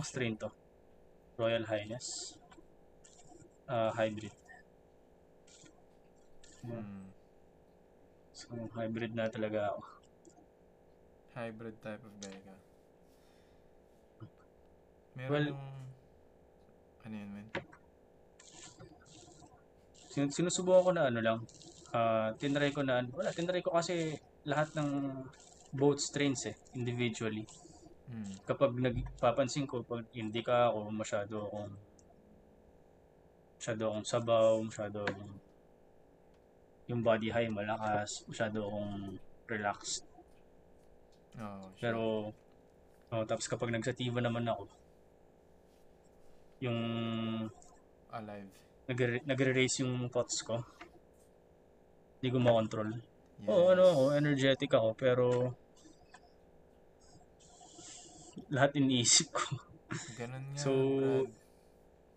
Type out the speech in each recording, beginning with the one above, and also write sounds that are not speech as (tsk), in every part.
Ibang strain to. Royal Highness. Ah, hybrid. hmm. So, hybrid na talaga ako. Hybrid type of guy ka. Meron Well- yung... Ano yun, man? Sin- sinusubukan ko na ano lang. Ah, tinry ko na. Wala, tinry ko kasi lahat ng both strains eh, individually. Hmm. Kapag nagpapansin ko, pag hindi ka ako, masyado akong masyado akong sabaw, masyado akong yung body high malakas, masyado akong relaxed. Oh, shit. Pero, oh, tapos kapag nagsativa naman ako, yung Alive. nagre- nagre-raise yung thoughts ko, hindi ko makontrol. Yes. Oo, ano ako, energetic ako, pero lahat iniisip ko. Ganun nga, So, Brad.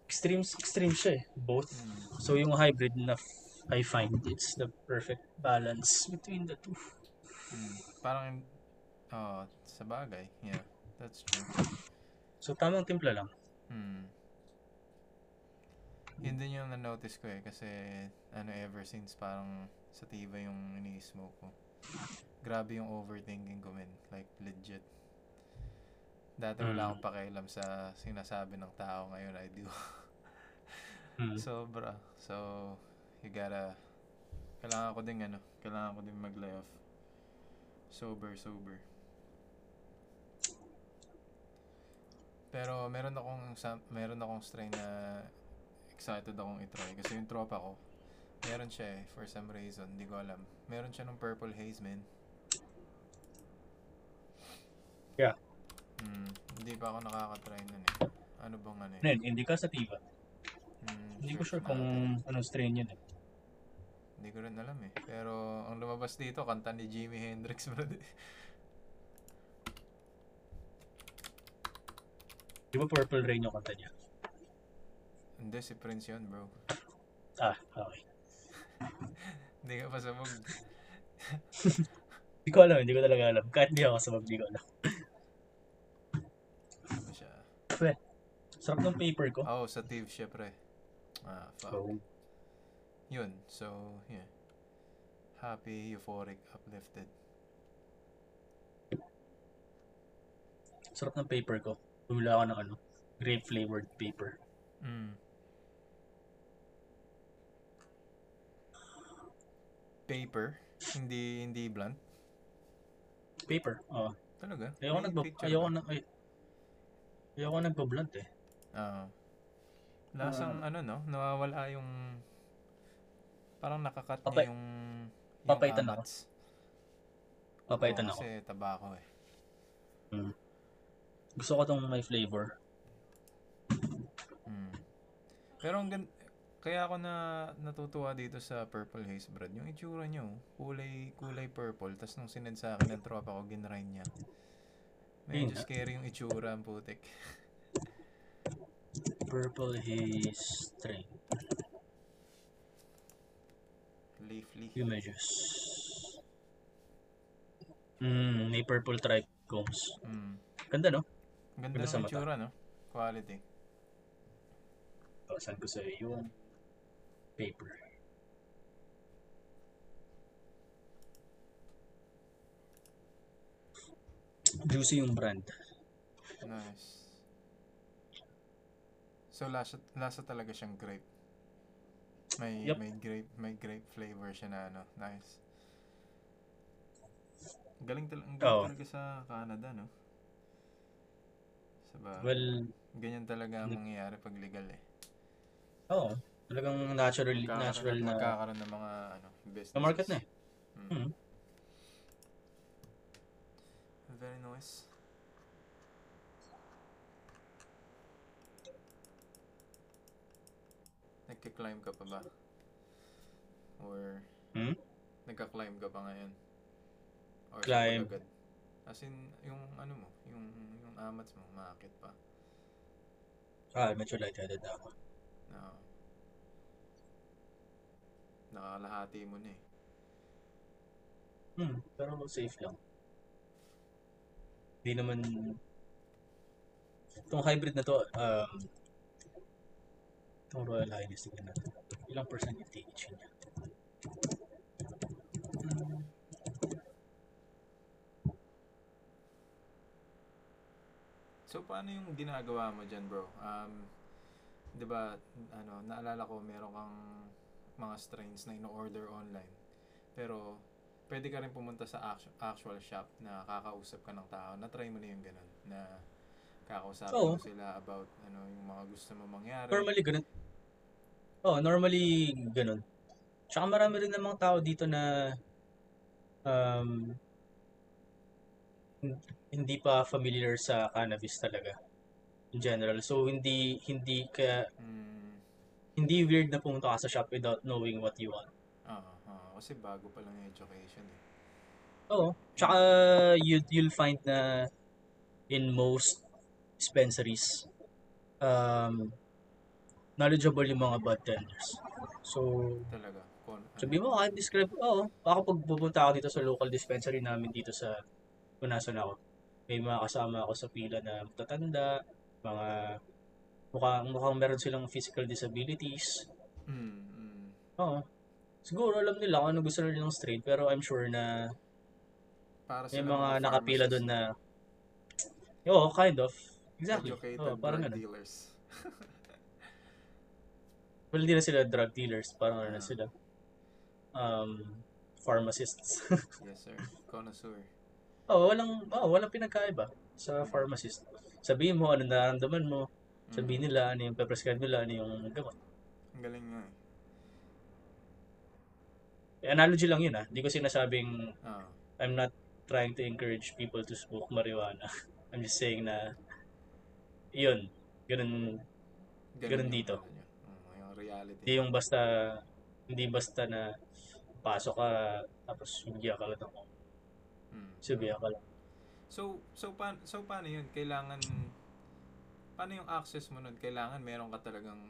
Extremes, extreme siya eh, both. Hmm. So, yung hybrid na f- I find it's the perfect balance between the two. Hmm. Parang, oh, sa bagay. Yeah, that's true. So, tamang timpla lang. Hmm. Yun din yung na-notice ko eh. Kasi, ano, ever since parang sativa yung ini-smoke ko. Grabe yung overthinking ko, men. Like, legit. Dati wala Mm. akong pakialam sa sinasabi ng tao ngayon, I do. (laughs) Mm. Sobra. So, you gotta, kailangan ko din, ano, kailangan ko din mag-lay off. Sober, sober. Pero meron akong meron akong strain na excited akong i-try kasi yung tropa ko meron siya eh for some reason, hindi ko alam. Meron siya ng purple haze, man. Yeah. Hmm, hindi pa ako nakaka-try nun eh. Ano bang ano eh? Nen, hindi ka sativa. Hmm, Hindi ko sure search kung anong strain yun eh. Hindi ko rin alam eh. Pero ang lumabas dito, kanta ni Jimi Hendrix (laughs) bro. Di ba Purple Rain yung kanta niya? Hindi, si Prince yun bro. Ah, okay. (laughs) Hindi ka pa sabog. Hindi ko alam, hindi ko talaga alam. Kahit hindi ako sabag, hindi ko alam. Ano siya? Sarap ng paper ko. Oh, sa Tiv siya pre. Ah, fuck. So, Yun. So, yeah. Happy, euphoric, uplifted. sarap ng paper ko. Bumili ako ng ano, grape flavored paper. Mm. Paper, hindi hindi blunt. Paper, oo. Talaga? Ayoko picture ayoko na ay, ayoko nagba-blunt eh. Ah. Lasang ano no, nawawala yung parang nakakat Papay- niya yung yung papaitan ako. amats. Papaitan Oo, ako. Kasi tabako eh. Gusto ko tong may flavor. Mm. Pero ang gan- kaya ako na natutuwa dito sa Purple Haze Brad, yung itsura niyo, kulay kulay purple, tas nung sinend sa akin ng tropa ko, ginrind niya. Medyo Ayun, scary yung itsura, ang putik. (laughs) Purple haze strain. Leafly. Images. Mm, may purple trichomes. Mm. Ganda no? Ganda Ganda sa ng mata. itsura, no? Quality. Pasan ko sa yung paper. Juicy yung brand. Nice. So lasa, lasa talaga siyang grape. May Yup. may grape may grape flavor siya na ano. Nice. Galing, tal- galing Oo. talaga sa Canada, no? Sa ba? Well, ganyan talaga ang mangyayari pag legal eh. oo. Talagang natural, Magkakaroon- natural na Magkakaroon ng mga ano, business. na market na eh. Mm. Mm. Very nice. Nagka-climb ka pa ba? Or Hmm? nagka-climb ka pa ngayon? Or Climb. agad? As in, yung ano mo, yung, yung amats mo, maakit pa. Ah, medyo lightheaded na ako. Na, nakalahati mo na eh. Hmm, pero safe lang. Hindi naman itong hybrid na to um itong Royal Highness tignan natin. Ilang percent yung THC niya? So, paano yung ginagawa mo dyan, bro? Um, di ba, ano, naalala ko, meron kang mga strains na ino-order online. Pero, pwede ka rin pumunta sa actu- actual shop na kakausap ka ng tao. Na-try mo na yung ganun, na kakausapin Oo. mo sila about ano yung mga gusto mo mangyari. Normally ganun. Oh, normally ganun. Tsaka marami rin namang tao dito na um, hin- hindi pa familiar sa cannabis talaga in general. So hindi hindi ka Mm, hindi weird na pumunta ka sa shop without knowing what you want. ah, ah, kasi bago pa lang yung education eh. Oo. Tsaka you you'll find na in most dispensaries um, knowledgeable yung mga bartenders. So Talaga. Kon, Sabi mo, kahit describe, oo. Ako pag pupunta ako dito sa local dispensary namin dito sa kung nasan ako. May mga kasama ako sa pila na matatanda, mga mukhang, mukhang meron silang physical disabilities. Mm, mm. Oo. Siguro alam nila kung ano gusto nilang strain, pero I'm sure na Para may mga nakapila doon na, oo, kind of. Exactly. Educated Oo, parang dealers. (laughs) Well, hindi na sila drug dealers, parang ano na Ah. sila. Um, pharmacists. (laughs) yes, sir. Connoisseur. Oo, walang, oh, walang pinagkaiba sa pharmacist. Sabihin mo ano nararamdaman mo, sabihin Mm. nila ano yung pe-prescribe nila, ano yung gamot. Ang galing nga eh. Eh, analogy lang yun ah. Hindi ko sinasabing Ah, I'm not trying to encourage people to smoke marijuana. (laughs) I'm just saying na yun, ganun, Ganun yung dito. ano niya. Mm, yung reality. hindi yung basta, hindi basta na pasok ka, tapos bigyan ka lang ng Mm. sabihan ka lang. So, so, pa, so paano yun? Kailangan, paano yung access mo nun? Kailangan meron ka talagang,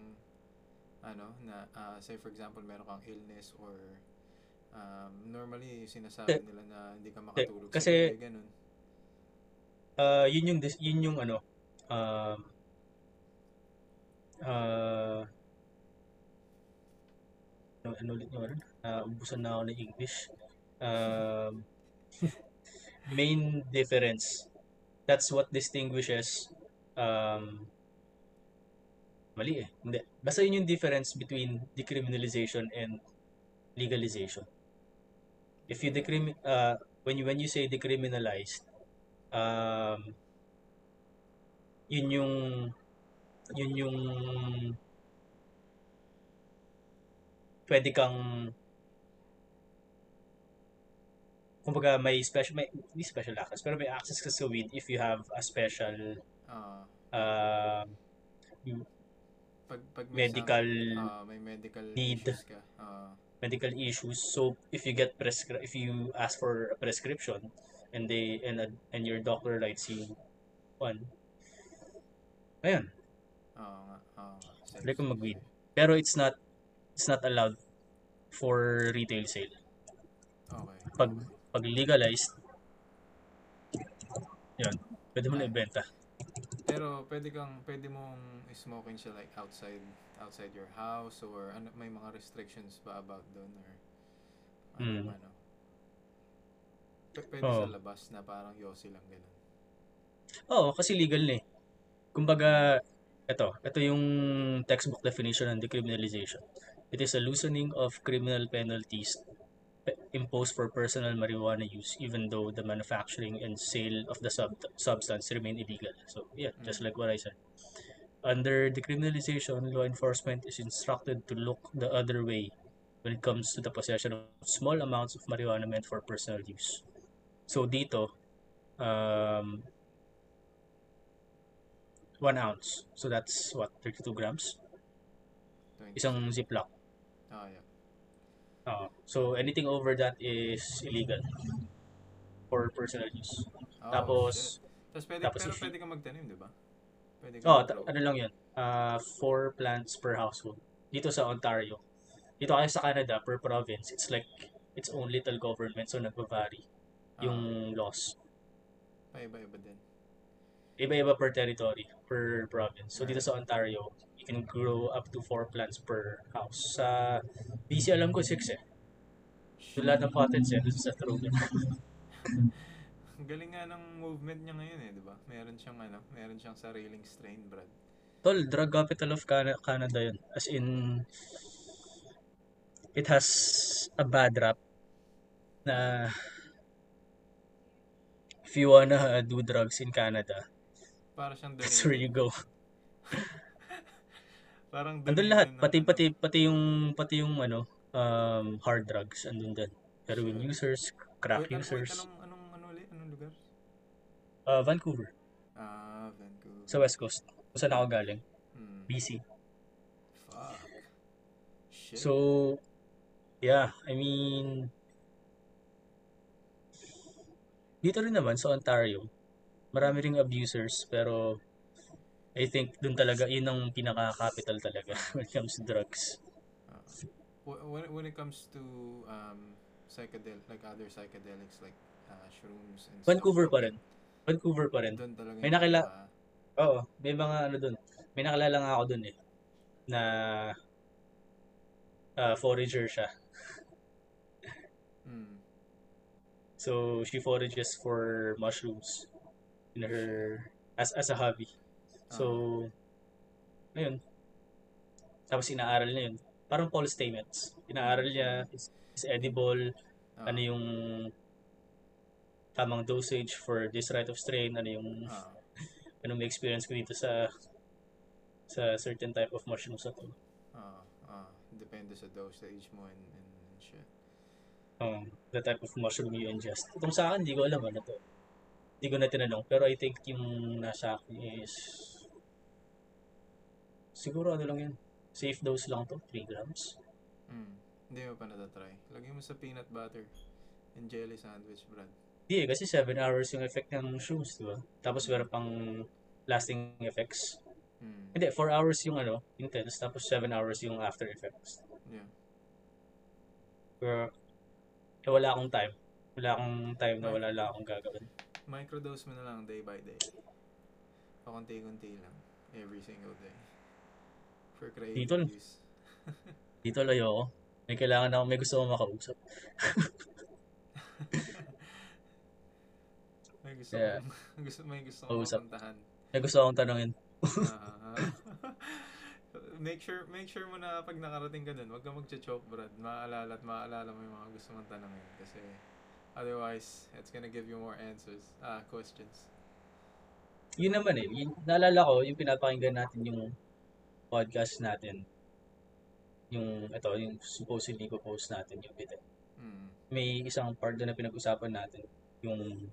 ano, na, ah, say for example, meron kang illness or, um, normally, sinasabi Eh, nila na hindi ka makatulog kasi- sa gabi, ganun. Ah, yun yung yun yung ano um ah ulit ano? Ah, ubusan na ako ng English. Um, (laughs) main difference. That's what distinguishes um mali eh. Hindi. Basta yun yung difference between decriminalization and legalization. If you decrim uh, when you when you say decriminalized, um, yun yung yun yung pwede kang kumbaga may special may hindi special access pero may access ka sa weed if you have a special Ah, uh, pag, pag may medical some- ah, may medical need. issues ka. Ah, medical issues so if you get prescri- if you ask for a prescription and they and a- and your doctor writes you one ayun nga, ah, nga. Sige, mag-weed. Pero it's not it's not allowed for retail sale. Okay. Pag pag legalized, yun, pwede mo na ibenta. Pero pwede kang pwede mong smoking siya like outside outside your house or ano may mga restrictions ba about doon or ano Hmm. ano. Pwede Oo. sa labas na parang yosi lang ganun. Oo, kasi legal na eh. Kumbaga, ito, ito yung textbook definition ng decriminalization. It is a loosening of criminal penalties imposed for personal marijuana use even though the manufacturing and sale of the sub- substance remain illegal. So, yeah, just Mm. like what I said. Under decriminalization, law enforcement is instructed to look the other way when it comes to the possession of small amounts of marijuana meant for personal use. So, dito, um, one ounce. So, that's what, 32 grams? 20. Isang ziplock. Ah, yeah. Oo. so, anything over that is illegal for personal use. Oh, Tapos, shit. Tapos pwede, tapos pero pwede ka magtanim, di ba? Pwede ka oh, ta- ano lang yun, uh, four plants per household. Dito sa Ontario. Dito kasi sa Canada, per province, it's like its own little government, so nagva-vary Ah, yung laws. paiba-iba din. Iba-iba per territory, per province. So dito sa Ontario, you can grow up to 4 plants per house. Sa BC alam ko 6 eh. Yung lahat ng patents eh, doon sa. (laughs) Ang galing nga ng movement niya ngayon eh, di ba? Meron siyang ano, meron siyang sariling strain, Brad. Tol, drug capital of Cana- Canada yun. As in, it has a bad rap na if you wanna do drugs in Canada, Para siyang that's where you go. (laughs) Parang Andun lahat, pati pati pati yung pati yung ano, um, hard drugs andun din. Heroin users, crack Wait, ano- wait, users. anong, anong, ano ulit? Anong lugar? Uh, Vancouver, Ah, Vancouver. sa West Coast. Kung saan ako galing, Hmm. BC. Fuck. Shit. So, yeah, I mean, dito rin naman sa Ontario, marami ring abusers, pero I think dun talaga, yun ang pinaka-capital talaga (laughs) when it comes to drugs. Wh- when, when it comes to um, psychedel like other psychedelics like uh, shrooms and Vancouver stuff, pa rin. Vancouver pa rin. Doon talaga May nakila- pinaka- Oo, may mga ano dun. May nakilala nga ako dun eh, na uh, forager siya. Mm. So, she forages for mushrooms her, as, as a hobby. So, ayun. Tapos inaaral niya yun. Parang Paul Stamets. Inaaral niya, is, is edible, Ah, ano yung tamang dosage for this right of strain, ano yung, ah, (laughs) ano may experience ko dito sa sa certain type of mushrooms na to. ah, ah. depende sa dosage mo and, and, and shit. Um, the type of mushroom you ingest. Itong sa akin, hindi ko alam ano to. Hindi ko na tinanong. Pero I think yung nasa akin is siguro ano lang yun. Safe dose lang to, 3 grams. Mm. Hindi mo pa natatry. Lagyan mo sa peanut butter and jelly sandwich, Brad. Hindi eh, kasi 7 hours yung effect ng shrooms, di ba? Tapos meron pang lasting effects. Mm. Hindi, 4 hours yung ano, intense, tapos 7 hours yung after effects. Yeah. Pero, eh, wala akong time. Wala akong time na wala lang akong gagawin. Microdose mo na lang day by day. Pakunti-kunti lang. Every single day. For creative Dito, use. (laughs) Dito layo ako. May kailangan ako, may gusto akong makausap. (laughs) May gusto Yeah. kong, (laughs) gusto, may gusto kong mapuntahan. May gusto akong tanongin. Ah. make sure make sure mo na pag nakarating ka dun, wag ka magcha-choke, Brad. Maalala at maalala mo yung mga gusto mong tanongin. Kasi otherwise, it's gonna give you more answers. Ah, questions. Yun naman eh. Yun, naalala ko, yung pinapakinggan natin yung podcast natin. Yung, ito, yung supposedly ko post natin yung video. Mm. May isang part doon na pinag-usapan natin. Yung,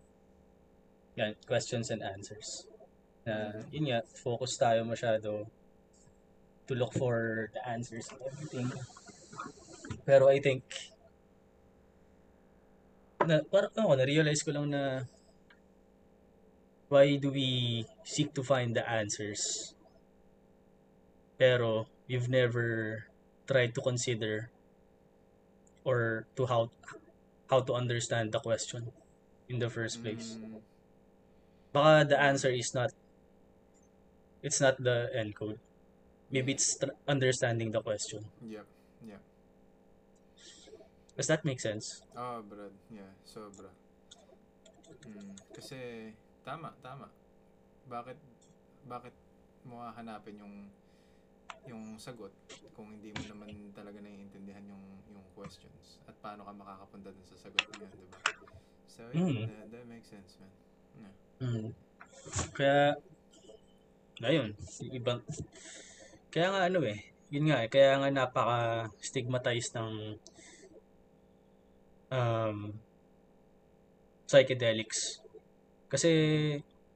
yan, questions and answers. Na, yun nga, focus tayo masyado to look for the answers and everything. Pero I think, na, parang ako, na-realize ko lang na why do we seek to find the answers pero you've never tried to consider or to how how to understand the question in the first place Mm, baka the answer is not it's not the end code maybe it's tr- understanding the question yep. Yep. Does that make sense Oh, Brad. Yeah, sobra. Mm, kasi tama, tama. Bakit bakit mo hahanapin yung yung sagot kung hindi mo naman talaga naiintindihan yung yung questions at paano ka makakapunta dun sa sagot na yun, di ba? So, yeah, Mm. that, that makes sense, man. Mm. Kaya, ayun, ibang, kaya nga ano eh, yun nga eh, kaya nga napaka-stigmatized ng um, psychedelics. Kasi,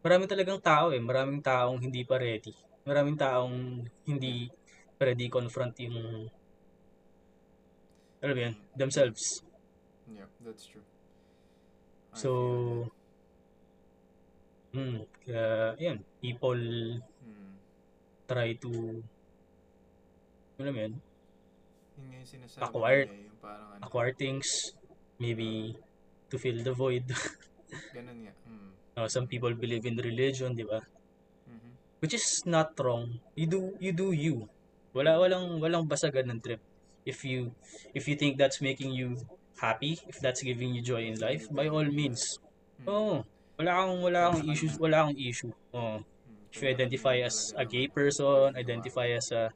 marami talagang tao eh, maraming taong hindi pa ready. Maraming taong hindi ready confront yung, alam yun, themselves. Yeah, that's true. I So, feel mm, kaya, yun, people that. Mm. try to, alam mo yun, nga yung sinasabi Acquired. ko eh, yung parang ano, acquire things, maybe to fill the void. (laughs) Ganun nga. Mm. Uh, some people believe in religion, di ba? Mhm. Which is not wrong. You do you do you. Wala walang walang basagan ng trip. If you if you think that's making you happy, if that's giving you joy in life, by all means. Mm. Oo. Wala kang wala ka issues, wala kang issue. Mm. If you identify as a gay person, identify as a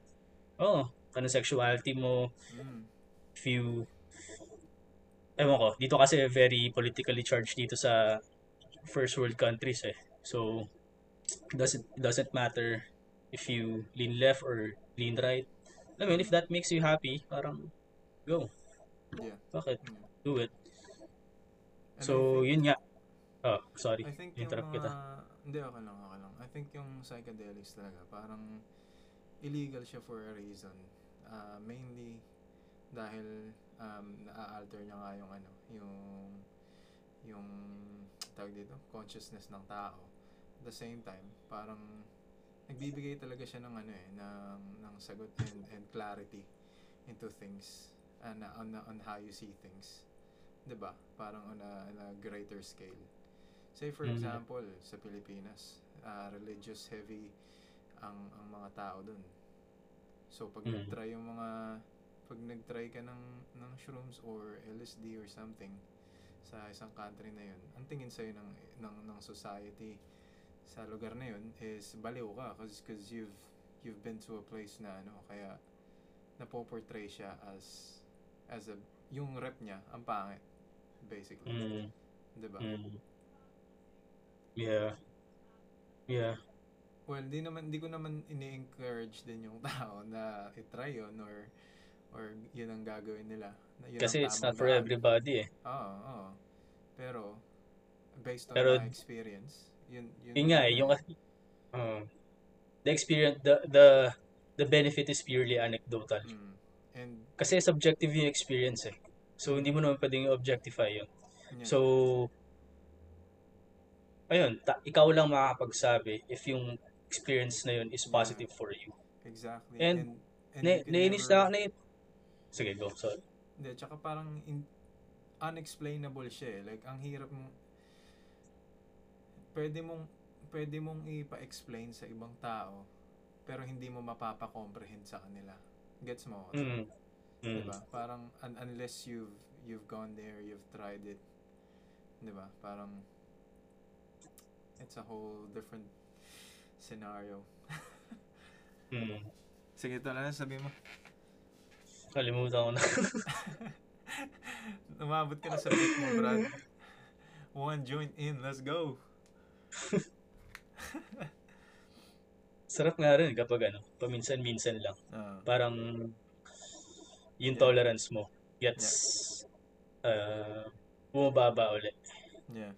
oh, kanang sexuality mo, Mm. if you ewan ko, dito kasi very politically charged dito sa first world countries eh. So, doesn't, it doesn't matter if you lean left or lean right. I mean, if that makes you happy, parang go. Yeah. Bakit? Mm. Do it. And So, think- yun nga. Oh, sorry. I think yung Interrupt kita. Hindi, okay lang, okay lang. I think yung psychedelics talaga, parang illegal siya for a reason. Ah, mainly dahil um, na-alter niya nga yung ano, yung yung (tsk) tawag dito, consciousness ng tao. At the same time, parang nagbibigay talaga siya ng ano eh, ng, ng sagot and, and clarity into things and uh, on, on how you see things. 'Di ba? Parang on a, on a greater scale. Say for Mhm. example, sa Pilipinas, ah, religious heavy ang ang mga tao doon. So pag Mhm. nag-try yung mga pag nag-try ka ng ng shrooms or LSD or something sa isang country na yun, ang tingin sa'yo ng, ng, ng society sa lugar na yun is baliw ka cause, cause you've you've been to a place na ano kaya napoportray siya as as a yung rep niya ang pangit basically Mm, 'di ba mm. Yeah. Yeah. well di naman di ko naman ini-encourage din yung (laughs) tao na i-try yun or or yun ang gagawin nila na yun Kasi it's not for everybody eh. Oo, oo. Pero, based on Pero- my experience, yun, yun, Yun nga eh, yung uh, the experience the the the benefit is purely anecdotal. Mm. And, Kasi subjective yung experience eh. So hindi mo naman pwedeng objectify yun. yun, So ayun, ta- ikaw lang makakapagsabi if yung experience na yun is positive for you. exactly. and- and Na, you can nainis never- na, na Sige, go. Sorry. Hindi, tsaka parang in, unexplainable siya eh. Like, ang hirap mo, pwede mong, pwede mong ipa-explain sa ibang tao, pero hindi mo mapapa-comprehend sa kanila. Gets mo? ako? Mm. Mm. Diba? Parang, un- unless you've, you've gone there, you've tried it, diba? Parang, it's a whole different scenario. (laughs) Mm. Sige, na sabi mo. Kalimutan ko na. (laughs) Umabot ka na sa beat mo, Brad. One joint in, let's go. (laughs) Sarap nga rin kapag ano, paminsan-minsan lang. Ah, Parang yung Yeah. tolerance mo gets uh, bumababa ulit. yeah.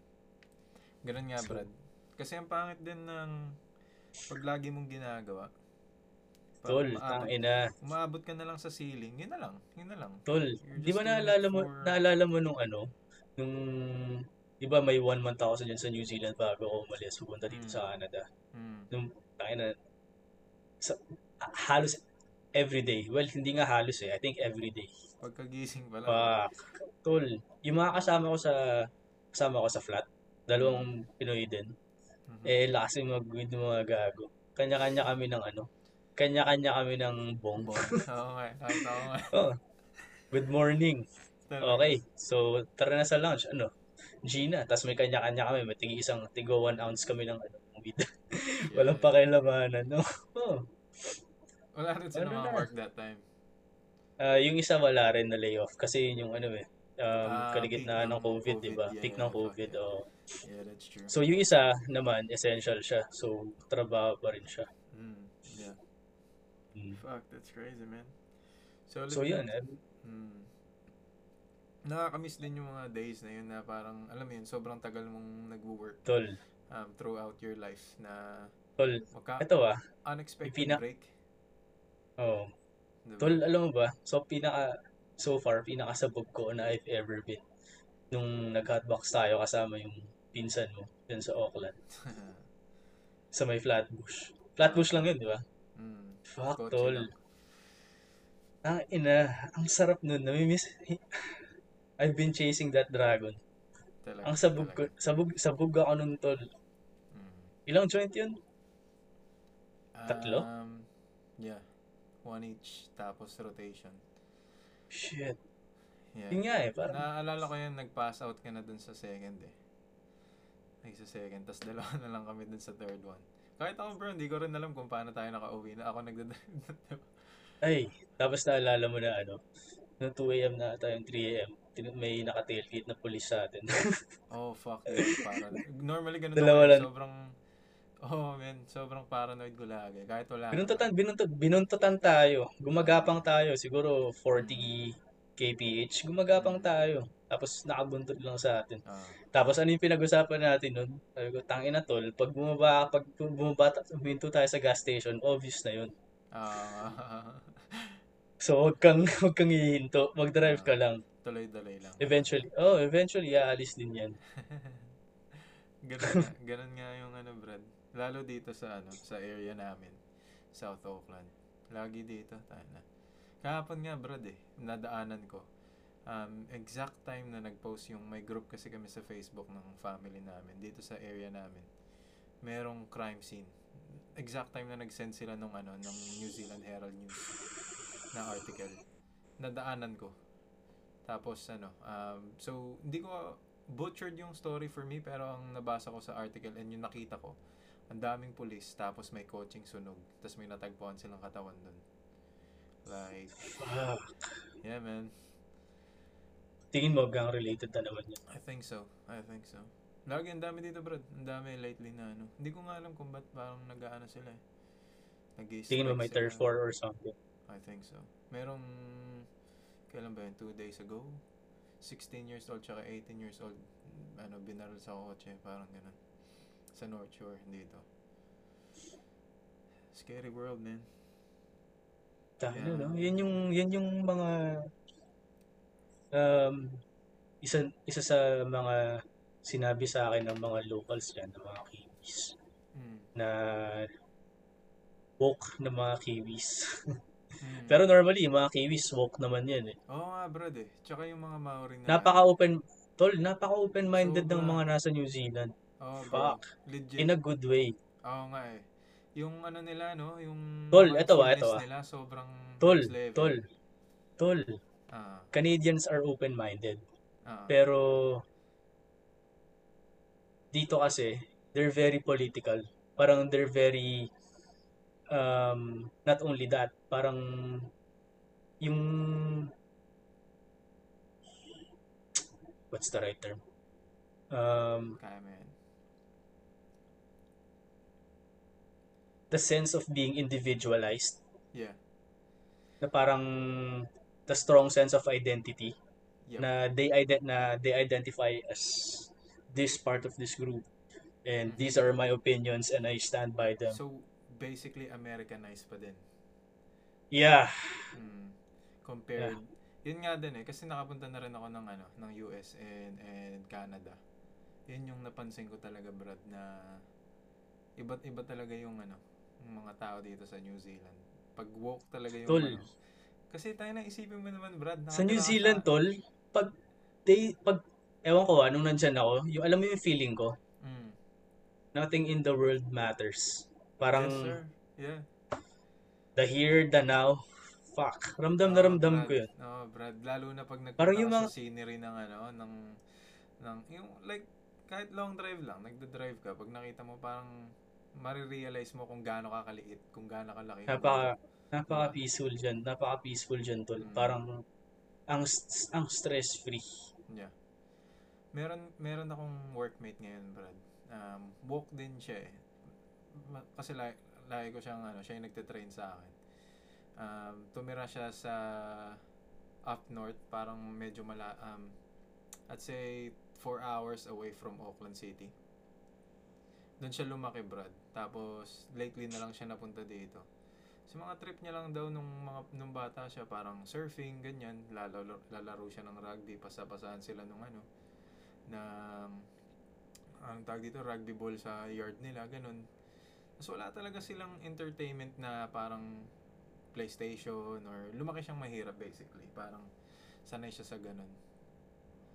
Ganun nga, So- Brad. Kasi ang pangit din ng pag lagi mong ginagawa. Tol, tang ina. Umaabot ka na lang sa ceiling, yun na lang. Yun na lang. Tol, di ba naalala mo, for- naalala mo nung ano, nung, di ba may one month ako sa dyan sa New Zealand bago ako umalis, pupunta dito Mm. sa Canada. Mm. Tayo na, sa, ah, halos everyday. Well, hindi nga halos eh. I think everyday. Pagkagising pa lang. Fuck. Tol, yung mga kasama ko sa, kasama ko sa flat, dalawang Pinoy din, Mhm. eh, lakas yung mag-weed mga gago. Kanya-kanya kami ng ano, kanya-kanya kami ng bong. Bon. Oo nga, nga. Oh, good morning. Okay, so tara na sa lunch. Ano? Gina. Tapos may kanya-kanya kami. May tigi isang, tigo one ounce kami ng ano, weed. (laughs) Yeah. Walang pakialamanan, no? Oh. Wala rin sila Ano mga na? work that time. Ah, yung isa wala rin na layoff kasi yun yung ano eh, um, Ah, kaligitnaan ng ng COVID, di ba? COVID, Peak yeah, ng COVID, yeah. oh. Yeah, that's true. So yung isa naman, essential siya. So trabaho pa rin siya. Mm, yeah. Mm. Fuck, that's crazy, man. So, So yun, eh. Mm. Nakakamiss din yung mga days na yun na parang, alam mo yun, sobrang tagal mong nag-work Tol, um, throughout your life na tol, magka ito ah. unexpected Pina- break. Oh. Diba? Tol, alam mo ba? So pinaka so far pinakasabog ko na I've ever been nung nag-hotbox tayo kasama yung pinsan mo dun sa Auckland (laughs) sa may Flatbush. Flatbush lang yun, di ba? Fuck, kotse tol. lang. Ang ina, ang sarap nun. Namimiss. I've been chasing that dragon. Talaga, Ang sabog ko, sabog, sabog ako nun tol. Mm. Ilang joint yun? Tatlo? Um, yeah. One each, tapos rotation. Shit. Yeah. Yun nga eh, parang, Naaalala ko yun, nag-pass out ka na dun sa second eh. Ay, sa second. Tapos dalawa (laughs) na lang kami dun sa third one. Kahit ako bro, hindi ko rin alam kung paano tayo nakauwi na ako nagdadrive. (laughs) ay, tapos naalala mo na ano, noong 2 a.m. na yung 3 a.m., may naka-tailgate na pulis sa atin. (laughs) oh, fuck. Yeah, para, normally ganun Dalawa eh. lang. Sobrang, oh man, sobrang paranoid ko lagi. Kahit wala. binuntutan, binuntot, binuntutan tayo. Gumagapang tayo, siguro 40 kph. Gumagapang tayo. Tapos nakabuntot lang sa atin. Ah, Tapos ano yung pinag-usapan natin nun? Sabi ko, tangin na tol, pag bumaba, pag bumaba, huminto tayo sa gas station, obvious na yun. ah, (laughs) So, huwag kang, (laughs) huwag kang hihinto. Mag-drive ka lang. tuloy-tuloy lang. Eventually, oh, eventually, aalis din yan. (laughs) ganun nga, ganun nga yung ano, Brad. Lalo dito sa ano, sa area namin, South Oakland. Lagi dito, tayo na. Kahapon nga, Brad eh, nadaanan ko. Um, exact time na nag-post yung may group kasi kami sa Facebook ng family namin dito sa area namin. Merong crime scene. Exact time na nag-send sila nung ano, ng New Zealand Herald News na article. Nadaanan ko. Tapos ano, um, so hindi ko butchered yung story for me pero ang nabasa ko sa article and yung nakita ko, ang daming pulis tapos may coaching sunog tapos may natagpuan silang katawan dun. Like, Fuck. yeah man, Tingin mo, gang related na naman yun. I think so. I think so. Lagi, ang dami dito, bro. Ang dami lately na ano. Hindi ko nga alam kung ba't parang nag-ano sila eh. nag Tingin mo may turf war or something. I think so. Merong, kailan ba yun? Two days ago? 16 years old tsaka 18 years old. Ano, binaril sa kotse. Parang ganun. Sa North Shore, dito. Scary world, man. Tayo, Yeah. no? Yan yung, yan yung mga, um, isa, isa sa mga sinabi sa akin ng mga locals dyan, ng mga Kiwis, Mm. na woke na mga Kiwis. Mm. (laughs) Pero normally, mga Kiwis, woke naman yan eh. Oo nga, brad eh. Tsaka yung mga Maori na... Napaka-open, tol, napaka-open-minded ng Sobra. mga nasa New Zealand. Oh, bro. Fuck. Legit. In a good way. Oo nga eh. Yung ano nila, no? Yung Tol, eto ah, eto mindfulness ah. nila, sobrang Tol, tol, tol. Ah, Canadians are open-minded. ah. Pero dito kasi, they're very political. Parang they're very um, not only that, parang yung what's the right term? Um, Kaya mo the sense of being individualized Yeah. na parang the strong sense of identity Yep. na they ident na they identify as this part of this group and Mhm. these are my opinions and I stand by them. So, basically, Americanized pa din. Yeah. Mm. Compared, yun nga din eh, kasi nakapunta na rin ako ng ano, ng US and, and Canada. Yun yung napansin ko talaga, Brad, na iba't iba talaga yung ano, yung mga tao dito sa New Zealand. Pag woke talaga yung Tol. ano. Kasi tayo na isipin mo naman, Brad. Sa New nakatira ka Zealand, tol, pag they pag ewan ko anong nandyan ako, yung alam mo yung feeling ko, Mm. nothing in the world matters. Parang yes, sir. Yeah. the here, the now, fuck. Ramdam na Oo, ramdam Brad. ko yun. Oo, Brad. Lalo na pag nagpunta Parang ka yung sa mga- scenery ng ano, ng, ng, yung like, kahit long drive lang, nagda-drive ka, pag nakita mo parang marirealize mo kung gaano ka kaliit, kung gaano kalaki. yung Napaka. Napaka peaceful diyan, napaka peaceful diyan tol. Mm. Parang ang ang stress free. Yeah. Meron, meron akong workmate ngayon, Brad. Um, walk din siya eh. Kasi lagi, lagi ko siyang, ano, siya yung nagte-train sa akin. Um, tumira siya sa up north, parang medyo mala, um, I'd say 4 hours away from Auckland City. Doon siya lumaki, Brad. Tapos, lately na lang siya napunta dito. Sa mga trip niya lang daw nung mga nung bata siya, parang surfing, ganyan, lalaro, lalaro siya ng rugby, pasapasahan sila nung ano, ng, ang tag dito, rugby ball sa yard nila, ganun. So, wala talaga silang entertainment na parang PlayStation or lumaki siyang mahirap basically. Parang sanay siya sa ganun.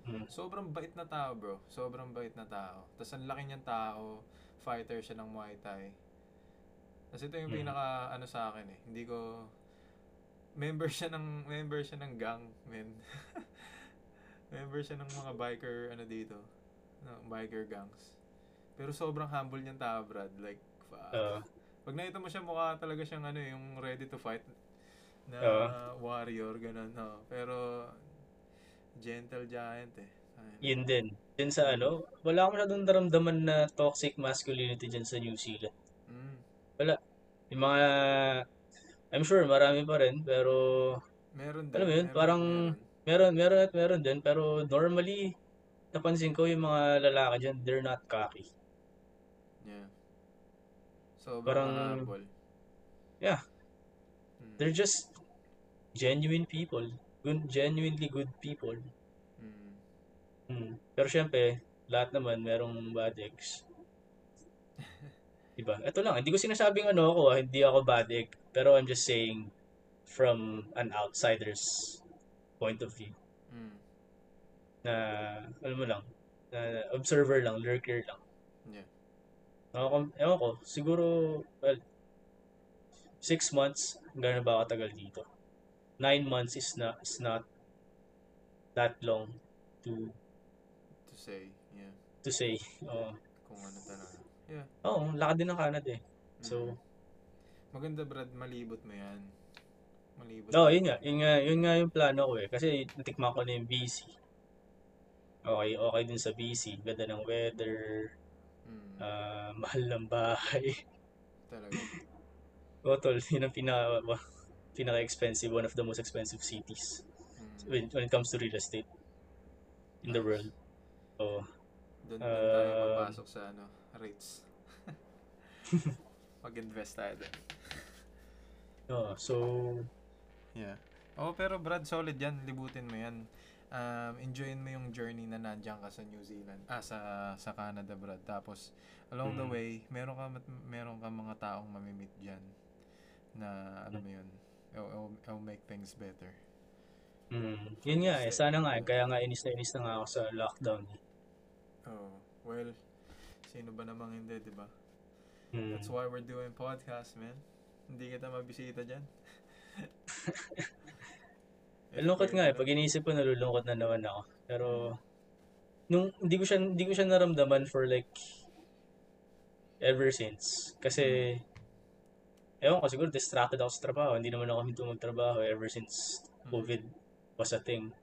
Mm. Sobrang bait na tao, bro. Sobrang bait na tao. Tapos ang laki niyang tao, fighter siya ng Muay Thai. Tapos ito yung Mm. pinaka ano sa akin eh. Hindi ko member siya ng member siya ng gang, men. (laughs) member siya ng mga biker ano dito. No, biker gangs. Pero sobrang humble niyang tao, Brad. Like, fuck. Uh, Pag nakita mo siya, mukha talaga siyang ano, eh, yung ready to fight na Oo. warrior, ganun. No. Pero, gentle giant eh. Ayun. yun din. Yun sa ano, wala akong masyadong naramdaman na toxic masculinity dyan sa New Zealand. Mm. Yung mga, I'm sure marami pa rin, pero Meron din. Alam mo yun, meron, parang- meron. meron, meron at meron din. Pero normally, napansin ko yung mga lalaki dyan, they're not cocky. Yeah. So, Parang- humble. Yeah. Mm. They're just genuine people. Good, genuinely good people. Mm. Hmm. Pero syempre, lahat naman merong bad eggs. (laughs) Diba? Ito lang, hindi ko sinasabing ano ako, ah, hindi ako bad egg. Pero I'm just saying from an outsider's point of view. Mm. Na, alam mo lang, na observer lang, lurker lang. Yeah. Ako, ewan ko, siguro, well, six months, gano'n ba katagal dito? Nine months is not, is not that long to To say, yeah. to say. Oo. Kung ano talaga. Yeah. Oo, laki din ng Canada eh. So, Mm. Maganda, Brad. Malibot mo yan. Malibot. Oo, mo. yun nga. Yun nga, yun nga yung plano ko eh. Kasi natikman ko na yung BC. Okay, okay din sa BC. Ganda ng weather, Mm. ah, mahal ng bahay. talaga. (laughs) Oo, tol, yun ang pinaka, pinaka-expensive, one of the most expensive cities Mm. when, when it comes to real estate in the world. So, Doon, doon tayo Uh, papasok sa ano, rates. (laughs) Mag-invest tayo doon. oh, so, Yeah. Oh, pero Brad, solid yan. Libutin mo yan. Um, enjoyin mo yung journey na nandiyan ka sa New Zealand. Ah, sa, sa Canada, Brad. Tapos, along the Mm. way, meron ka, meron ka mga taong mamimit dyan na, alam mo yun, it'll, it'll, it'll make things better. mm, yun nga eh. Sana nga eh. Kaya nga inis na inis na nga ako sa lockdown. eh. Oh, well, sino ba namang hindi, di ba? Mm. That's why we're doing podcast, man. Hindi kita mabisita dyan. (laughs) Malungkot nga eh. Pag iniisip ko, nalulungkot na naman ako. Pero, nung, hindi ko siya, hindi ko siya naramdaman for like, ever since. Kasi, ewan ko, siguro distracted ako sa trabaho. Hindi naman ako hinto magtrabaho ever since Mm. COVID was a thing.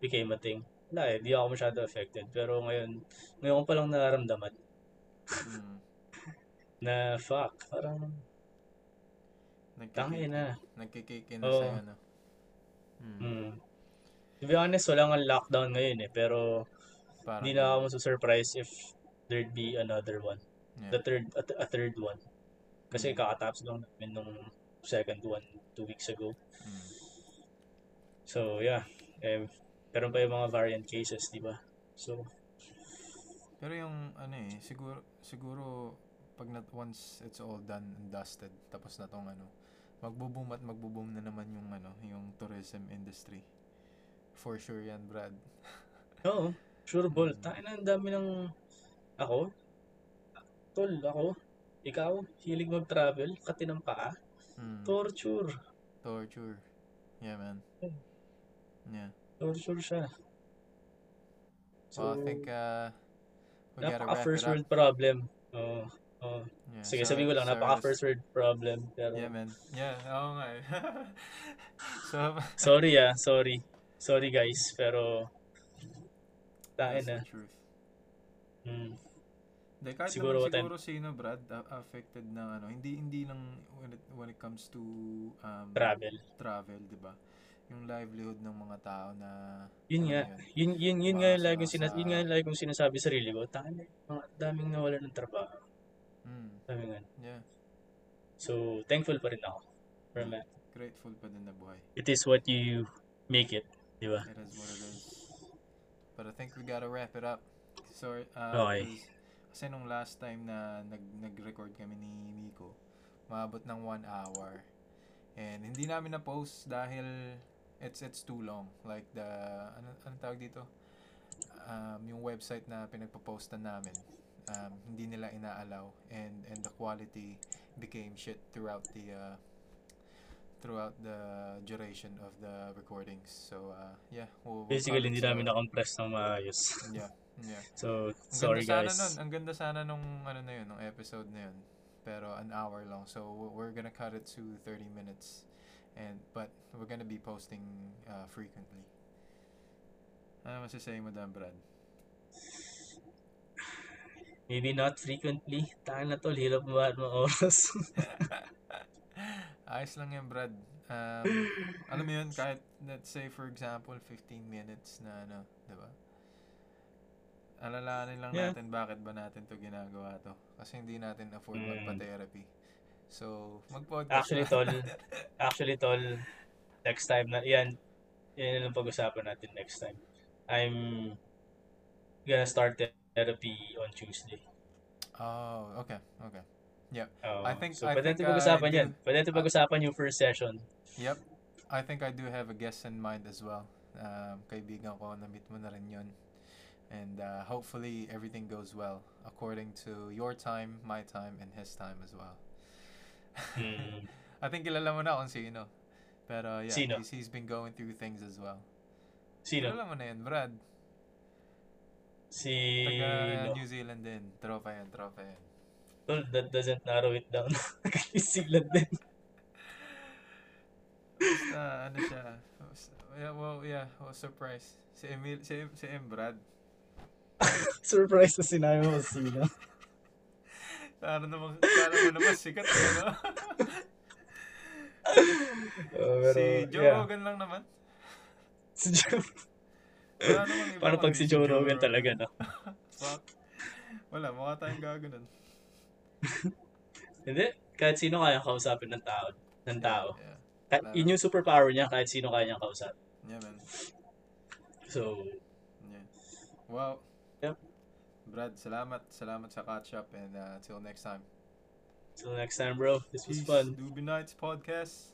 Became a thing. Wala eh, di ako masyado affected. Pero ngayon, ngayon ko palang nararamdaman Mm. na fuck, parang, tangin na. Nagkikick in na Oo. sa'yo, no? Mm. Hmm. To be honest, wala nga lockdown ngayon eh. Pero, Hindi na ako surprise if there'd be another one. yeah. The third, a, a third one. Kasi Mm. kakatapos lang namin nung second one two weeks ago. Mm. So, yeah. Eh, pero pa yung mga variant cases, di ba? So, Pero yung ano eh, siguro siguro pag na, once it's all done and dusted, tapos na tong ano, magbo-boom at magbo-boom na naman yung ano, yung tourism industry. For sure yan, Brad. (laughs) oo. Sure ball. Mm. Tayo na, ang dami ng... Ako? Tol, ako? Ikaw? Hilig mag-travel? Kati ng paa? Mm. Torture. Torture. Yeah, man. Hmm. Yeah. Torture siya. So, I think uh, we napaka first world problem. Oo. oo. Yeah, Sige, sorry- sabihin ko lang, sorry napaka first world problem. Pero, Yeah, man. Yeah, oo nga eh. (laughs) so, sorry ah, sorry. Sorry guys, pero that's na. the truth. Mm. Hindi, kahit Siguro naman siguro sino, Brad, affected ng ano, hindi hindi lang when it, when it comes to um, Travel. travel, di ba? Yung livelihood ng mga tao na Yun alam nga. mo Yun, yun, yun nga yung lagi sinas yun nga yung lagi kong sinasabi sa sarili ko. Na, mga daming nawala ng trabaho. Mm, Daming ano. yeah, So, thankful pa rin ako. From that. grateful pa din na buhay. It is what you make it. Di ba? It is what it is. But I think we gotta wrap it up. So, uh, Okay. kasi nung last time na nag, nag-record kami ni Nico, maabot ng one hour. And hindi namin na-post dahil it's it's too long. Like the, ano, ano tawag dito? um, yung website na pinagpo-postan namin, um, hindi nila inaalaw and and the quality became shit throughout the uh, throughout the duration of the recordings. So uh, yeah, we'll, we'll Basically, hindi namin na-compress ng maayos. Yeah, yeah. (laughs) So, Ang sorry ganda guys. sana nun, ang ganda sana nung ano na yun, nung episode na yun. Pero an hour long. So we're gonna cut it to 30 minutes. And but we're gonna be posting uh, frequently. Ano masasay mo doon, Brad? Maybe not frequently. Tahan na tol, hirap mo mga oras. (laughs) Ayos lang yan, Brad. Um, alam mo yun, kahit, let's say, for example, 15 minutes na ano, di ba? Alalahanin lang Yeah. natin bakit ba natin to ginagawa to. Kasi hindi natin afford Mm. magpa-therapy. So, mag-podcast Actually, tol, actually, tol, next time na, yan, yan ang pag-usapan natin next time. I'm gonna start therapy on Tuesday. Oh, okay, okay. Oo. I think- so, I pwede natin pag-usapan I yan. Pwede natin pag-usapan yung first session. Yep. I think I do have a guest in mind as well. Um, kaibigan ko, na-meet mo na rin yun. And uh, hopefully everything goes well according to your time, my time, and his time as well. Hmm. (laughs) I think kilala mo na kung sino. Pero yeah, Sino? He's, he's been going through things as well. Sino? Kilala mo na yan, Brad. Si... Taga no. New Zealand din. Tropa yan, tropa yan. Tol, that doesn't narrow it down. (laughs) New Zealand din. Basta ano siya. Yeah, well, yeah, well, surprise. Si Emil, si, si Em Brad. (laughs) Surprise na sinabi mo sino. Sana naman, sana mo naman sikat eh, no? Oh, pero, si Joe yeah. Rogan lang naman. Si Joe. Wala iba Paano pag si Joe Rogan talaga, no? Fuck. Wala, mukha tayong gago nun. Hindi. Kahit sino kaya kausapin ng tao. Ng tao. Yeah, Kahit, yun yung superpower niya, kahit sino kaya niyang kausapin. yeah man. So, Yeah. Well, Yep. Brad, salamat. Salamat sa catch up and uh, till next time. till next time, bro. This was fun. Doobie Nights Podcast.